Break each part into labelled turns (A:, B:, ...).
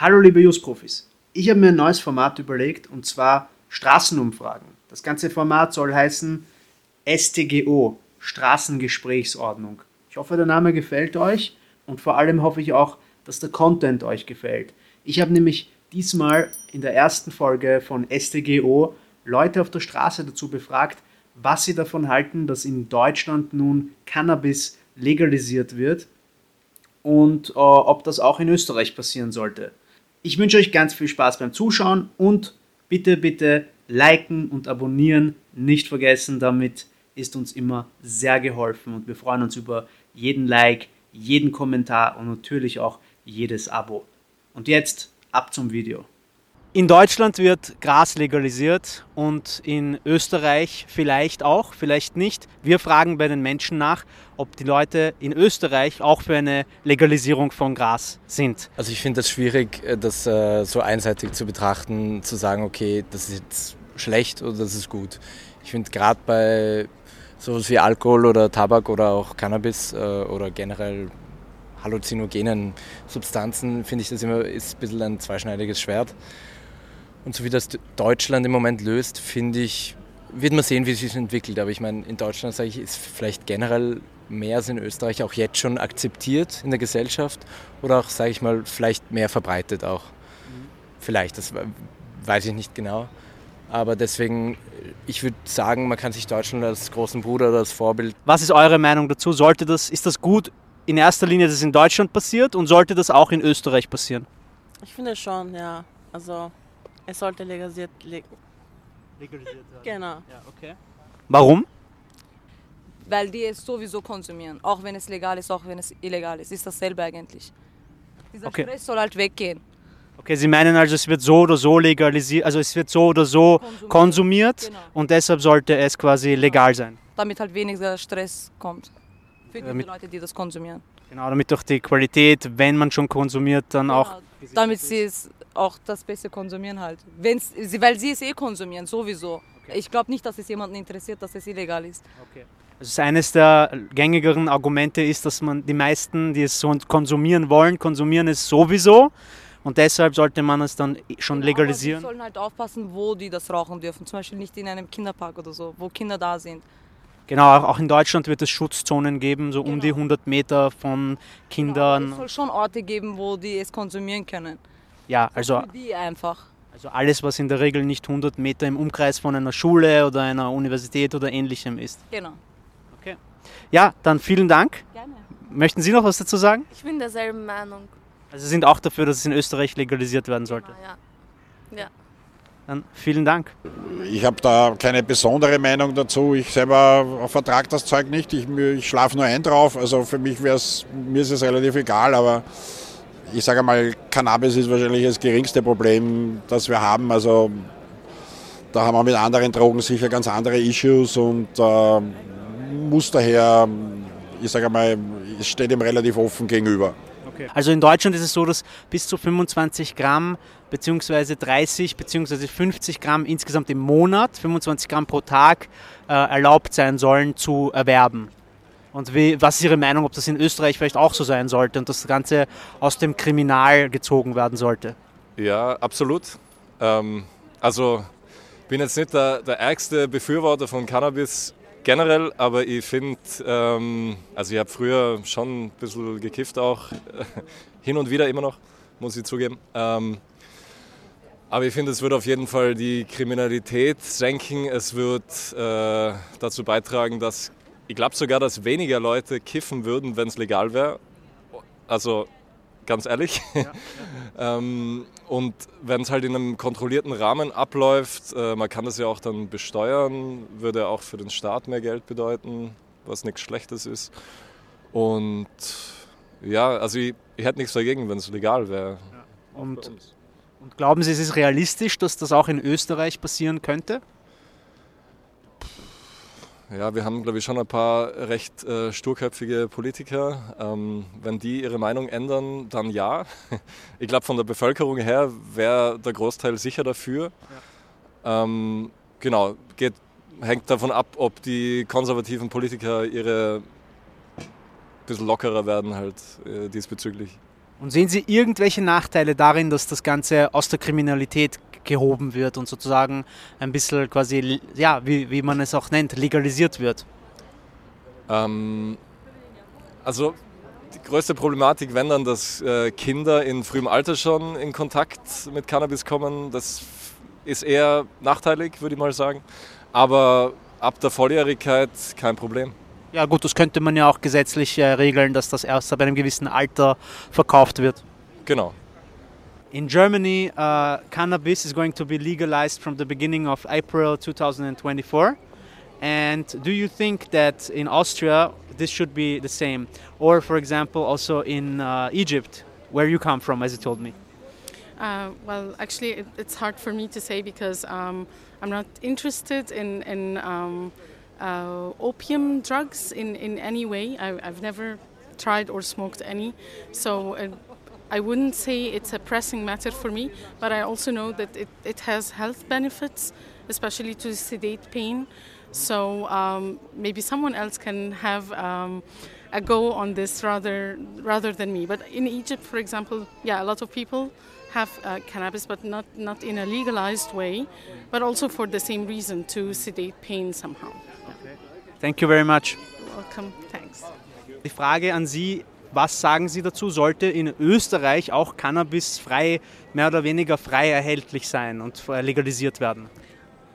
A: Hallo liebe Just-Profis. Ich habe mir ein neues Format überlegt und zwar Straßenumfragen. Das ganze Format soll heißen STGO, Straßengesprächsordnung. Ich hoffe, der Name gefällt euch und vor allem hoffe ich auch, dass der Content euch gefällt. Ich habe nämlich diesmal in der ersten Folge von STGO Leute auf der Straße dazu befragt, was sie davon halten, dass in Deutschland nun Cannabis legalisiert wird und äh, ob das auch in Österreich passieren sollte. Ich wünsche euch ganz viel Spaß beim Zuschauen und bitte, bitte liken und abonnieren nicht vergessen. Damit ist uns immer sehr geholfen und wir freuen uns über jeden Like, jeden Kommentar und natürlich auch jedes Abo. Und jetzt ab zum Video. In Deutschland wird Gras legalisiert und in Österreich vielleicht auch, vielleicht nicht. Wir fragen bei den Menschen nach, ob die Leute in Österreich auch für eine Legalisierung von Gras sind.
B: Also ich finde es das schwierig, äh, das äh, so einseitig zu betrachten, zu sagen, okay, das ist jetzt schlecht oder das ist gut. Ich finde gerade bei sowas wie Alkohol oder Tabak oder auch Cannabis äh, oder generell halluzinogenen Substanzen, finde ich das immer ist ein bisschen ein zweischneidiges Schwert. Und so wie das Deutschland im Moment löst, finde ich, wird man sehen, wie es sich entwickelt. Aber ich meine, in Deutschland, sage ich, ist vielleicht generell mehr als in Österreich auch jetzt schon akzeptiert in der Gesellschaft oder auch, sage ich mal, vielleicht mehr verbreitet auch. Mhm. Vielleicht, das weiß ich nicht genau. Aber deswegen, ich würde sagen, man kann sich Deutschland als großen Bruder oder als Vorbild.
A: Was ist eure Meinung dazu? Sollte das, ist das gut in erster Linie, dass es in Deutschland passiert und sollte das auch in Österreich passieren?
C: Ich finde schon, ja. Also es sollte legalisiert, leg
A: legalisiert werden.
C: Genau.
A: Ja, okay. Warum?
C: Weil die es sowieso konsumieren. Auch wenn es legal ist, auch wenn es illegal ist. Ist dasselbe eigentlich. Dieser okay. Stress soll halt weggehen.
A: Okay, Sie meinen also, es wird so oder so legalisiert, also es wird so oder so konsumiert, konsumiert genau. und deshalb sollte es quasi genau. legal sein.
C: Damit halt weniger Stress kommt. Für die Leute, die das konsumieren.
A: Genau, damit auch die Qualität, wenn man schon konsumiert, dann genau. auch.
C: Damit sie es auch das Beste konsumieren halt. Wenn's, weil sie es eh konsumieren, sowieso. Okay. Ich glaube nicht, dass es jemanden interessiert, dass es illegal ist.
A: Okay. Also eines der gängigeren Argumente ist, dass man die meisten, die es so konsumieren wollen, konsumieren es sowieso. Und deshalb sollte man es dann schon genau, legalisieren.
C: Sie sollen halt aufpassen, wo die das rauchen dürfen. Zum Beispiel nicht in einem Kinderpark oder so, wo Kinder da sind.
A: Genau, auch in Deutschland wird es Schutzzonen geben, so genau. um die 100 Meter von Kindern.
C: Genau, es soll schon Orte geben, wo die es konsumieren können.
A: Ja, also.
C: Die einfach.
A: Also alles, was in der Regel nicht 100 Meter im Umkreis von einer Schule oder einer Universität oder ähnlichem ist.
C: Genau.
A: Okay. Ja, dann vielen Dank.
C: Gerne.
A: Möchten Sie noch was dazu sagen?
D: Ich bin derselben Meinung.
A: Also Sie sind auch dafür, dass es in Österreich legalisiert werden sollte?
D: Genau, ja. ja.
A: Dann vielen Dank.
E: Ich habe da keine besondere Meinung dazu. Ich selber vertrage das Zeug nicht. Ich, ich schlafe nur ein drauf. Also für mich wäre es, mir ist es relativ egal, aber ich sage mal, Cannabis ist wahrscheinlich das geringste Problem, das wir haben. Also da haben wir mit anderen Drogen sicher ganz andere Issues und äh, muss daher, ich sage mal, es steht ihm relativ offen gegenüber.
A: Okay. Also in Deutschland ist es so, dass bis zu 25 Gramm bzw. 30 bzw. 50 Gramm insgesamt im Monat, 25 Gramm pro Tag, äh, erlaubt sein sollen zu erwerben. Und wie, was ist Ihre Meinung, ob das in Österreich vielleicht auch so sein sollte und das Ganze aus dem Kriminal gezogen werden sollte?
F: Ja, absolut. Ähm, also bin jetzt nicht der, der ärgste Befürworter von Cannabis generell, aber ich finde, ähm, also ich habe früher schon ein bisschen gekifft auch, hin und wieder immer noch, muss ich zugeben. Ähm, aber ich finde, es wird auf jeden Fall die Kriminalität senken. Es wird äh, dazu beitragen, dass ich glaube sogar, dass weniger Leute kiffen würden, wenn es legal wäre. Also ganz ehrlich. Ja, ja. ähm, und wenn es halt in einem kontrollierten Rahmen abläuft, äh, man kann das ja auch dann besteuern, würde auch für den Staat mehr Geld bedeuten, was nichts Schlechtes ist. Und ja, also ich, ich hätte nichts dagegen, wenn es legal wäre.
A: Ja. Und, und glauben Sie, es ist realistisch, dass das auch in Österreich passieren könnte?
F: Ja, wir haben, glaube ich, schon ein paar recht äh, sturköpfige Politiker. Ähm, wenn die ihre Meinung ändern, dann ja. Ich glaube, von der Bevölkerung her wäre der Großteil sicher dafür. Ja. Ähm, genau, geht, hängt davon ab, ob die konservativen Politiker ihre ein bisschen lockerer werden halt äh, diesbezüglich.
A: Und sehen Sie irgendwelche Nachteile darin, dass das Ganze aus der Kriminalität gehoben wird und sozusagen ein bisschen quasi, ja, wie, wie man es auch nennt, legalisiert wird?
F: Ähm, also die größte Problematik, wenn dann, dass äh, Kinder in frühem Alter schon in Kontakt mit Cannabis kommen, das ist eher nachteilig, würde ich mal sagen. Aber ab der Volljährigkeit kein Problem.
A: Ja gut, das könnte man ja auch gesetzlich äh, regeln, dass das erst ab einem gewissen Alter verkauft wird.
F: Genau.
A: In Germany, uh, cannabis is going to be legalized from the beginning of April 2024. And do you think that in Austria this should be the same? Or, for example, also in uh, Egypt, where you come from, as you told me?
G: Uh, well, actually, it, it's hard for me to say because um, I'm not interested in, in um, uh, opium drugs in, in any way. I, have never tried or smoked any. So uh, I wouldn't say it's a pressing matter for me, but I also know that it, it has health benefits, especially to sedate pain. So um, maybe someone else can have um, a go on this rather rather than me. But in Egypt, for example, yeah, a lot of people have uh, cannabis, but not not in a legalized way, but also for the same reason to sedate pain somehow.
A: Okay. Thank you very much.
G: Welcome. Thanks.
A: Die Frage an Sie Was sagen Sie dazu? Sollte in Österreich auch Cannabis frei, mehr oder weniger frei erhältlich sein und legalisiert werden?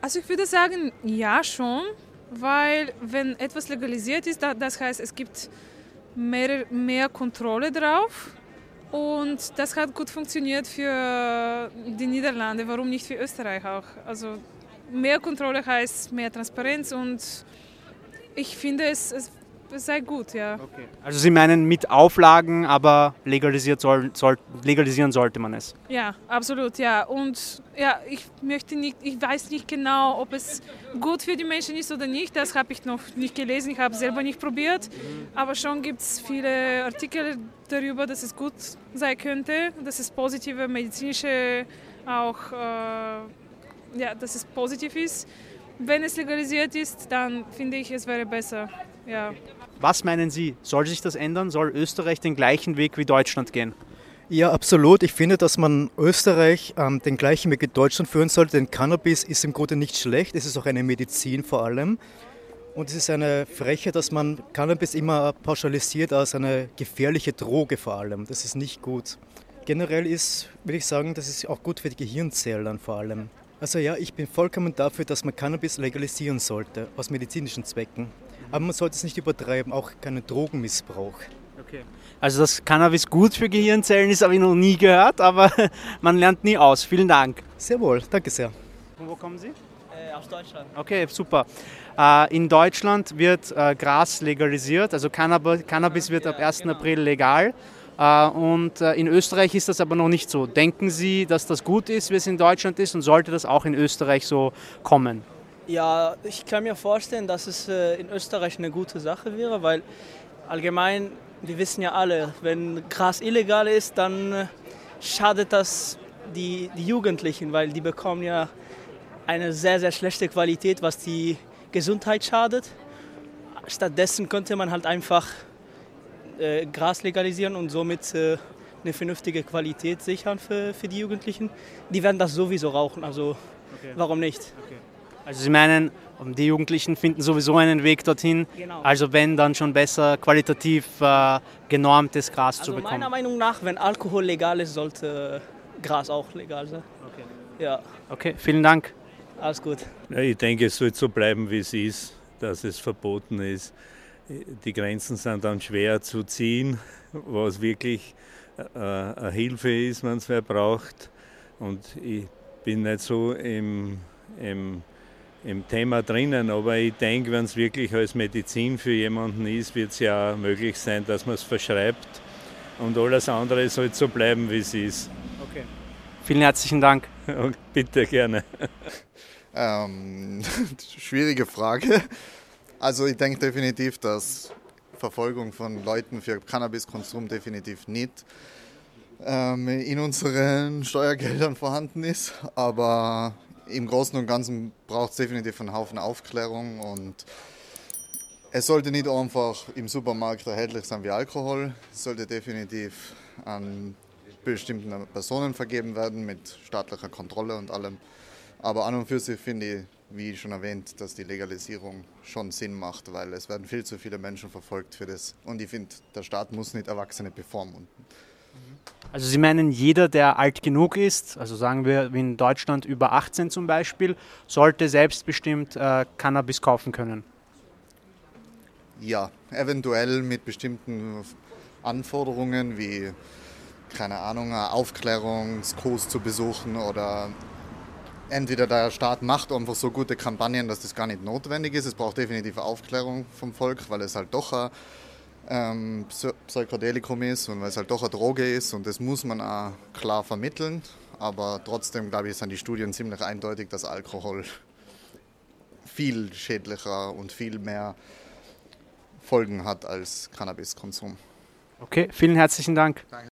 H: Also ich würde sagen, ja schon, weil wenn etwas legalisiert ist, das heißt, es gibt mehr, mehr Kontrolle drauf und das hat gut funktioniert für die Niederlande, warum nicht für Österreich auch? Also mehr Kontrolle heißt mehr Transparenz und ich finde es, es sei gut, ja.
A: Okay. Also Sie meinen mit Auflagen, aber legalisiert soll, soll, legalisieren sollte man es?
H: Ja, absolut, ja. Und ja, ich möchte nicht, ich weiß nicht genau, ob es gut für die Menschen ist oder nicht. Das habe ich noch nicht gelesen, ich habe selber nicht probiert. Aber schon gibt es viele Artikel darüber, dass es gut sein könnte, dass es positive medizinische auch, äh, ja, dass es positiv ist. Wenn es legalisiert ist, dann finde ich, es wäre besser. Ja.
A: Was meinen Sie? Soll sich das ändern? Soll Österreich den gleichen Weg wie Deutschland gehen?
I: Ja, absolut. Ich finde, dass man Österreich ähm, den gleichen Weg wie Deutschland führen sollte, denn Cannabis ist im Grunde nicht schlecht. Es ist auch eine Medizin vor allem. Und es ist eine Freche, dass man Cannabis immer pauschalisiert als eine gefährliche Droge vor allem. Das ist nicht gut. Generell ist, würde ich sagen, das ist auch gut für die Gehirnzellen vor allem. Also ja, ich bin vollkommen dafür, dass man Cannabis legalisieren sollte, aus medizinischen Zwecken. Aber man sollte es nicht übertreiben, auch keinen Drogenmissbrauch.
A: Okay. Also dass Cannabis gut für Gehirnzellen ist, habe ich noch nie gehört, aber man lernt nie aus. Vielen Dank.
I: Sehr wohl, danke sehr.
A: Von wo kommen Sie?
J: Äh, aus Deutschland.
A: Okay, super. Äh, in Deutschland wird äh, Gras legalisiert, also Cannabis, Cannabis wird ab 1. Genau. April legal. Äh, und äh, in Österreich ist das aber noch nicht so. Denken Sie, dass das gut ist, wie es in Deutschland ist und sollte das auch in Österreich so kommen?
J: Ja, ich kann mir vorstellen, dass es äh, in Österreich eine gute Sache wäre, weil allgemein, wir wissen ja alle, wenn Gras illegal ist, dann äh, schadet das die, die Jugendlichen, weil die bekommen ja eine sehr, sehr schlechte Qualität, was die Gesundheit schadet. Stattdessen könnte man halt einfach äh, Gras legalisieren und somit äh, eine vernünftige Qualität sichern für, für die Jugendlichen. Die werden das sowieso rauchen, also okay. warum nicht? Okay.
A: Also Sie meinen, die Jugendlichen finden sowieso einen Weg dorthin. Genau. Also wenn, dann schon besser qualitativ äh, genormtes Gras
J: also
A: zu bekommen.
J: Meiner Meinung nach, wenn Alkohol legal ist, sollte Gras auch legal sein.
A: Okay.
J: Ja.
A: Okay, vielen Dank.
J: Alles gut.
K: Ja, ich denke, es sollte so bleiben, wie es ist, dass es verboten ist. Die Grenzen sind dann schwer zu ziehen, was wirklich äh, eine Hilfe ist, wenn es wer braucht. Und ich bin nicht so im, im im Thema drinnen, aber ich denke, wenn es wirklich als Medizin für jemanden ist, wird es ja möglich sein, dass man es verschreibt und alles andere soll so bleiben, wie es ist.
A: Okay. Vielen herzlichen Dank.
K: Und bitte gerne.
L: Ähm, schwierige Frage. Also ich denke definitiv, dass Verfolgung von Leuten für Cannabiskonsum definitiv nicht ähm, in unseren Steuergeldern vorhanden ist. Aber im Großen und Ganzen braucht es definitiv einen Haufen Aufklärung und es sollte nicht einfach im Supermarkt erhältlich sein wie Alkohol. Es sollte definitiv an bestimmten Personen vergeben werden mit staatlicher Kontrolle und allem. Aber an und für sich finde ich, wie schon erwähnt, dass die Legalisierung schon Sinn macht, weil es werden viel zu viele Menschen verfolgt für das. Und ich finde, der Staat muss nicht Erwachsene bevormunden.
A: Also Sie meinen, jeder, der alt genug ist, also sagen wir in Deutschland über 18 zum Beispiel, sollte selbstbestimmt äh, Cannabis kaufen können?
L: Ja, eventuell mit bestimmten Anforderungen wie, keine Ahnung, Aufklärungskurs zu besuchen oder entweder der Staat macht einfach so gute Kampagnen, dass das gar nicht notwendig ist. Es braucht definitiv Aufklärung vom Volk, weil es halt doch ein ähm, Psychedelikum ist und weil es halt doch eine Droge ist und das muss man auch klar vermitteln. Aber trotzdem, glaube ich, sind die Studien ziemlich eindeutig, dass Alkohol viel schädlicher und viel mehr Folgen hat als Cannabiskonsum.
A: Okay, vielen herzlichen Dank.
L: Danke.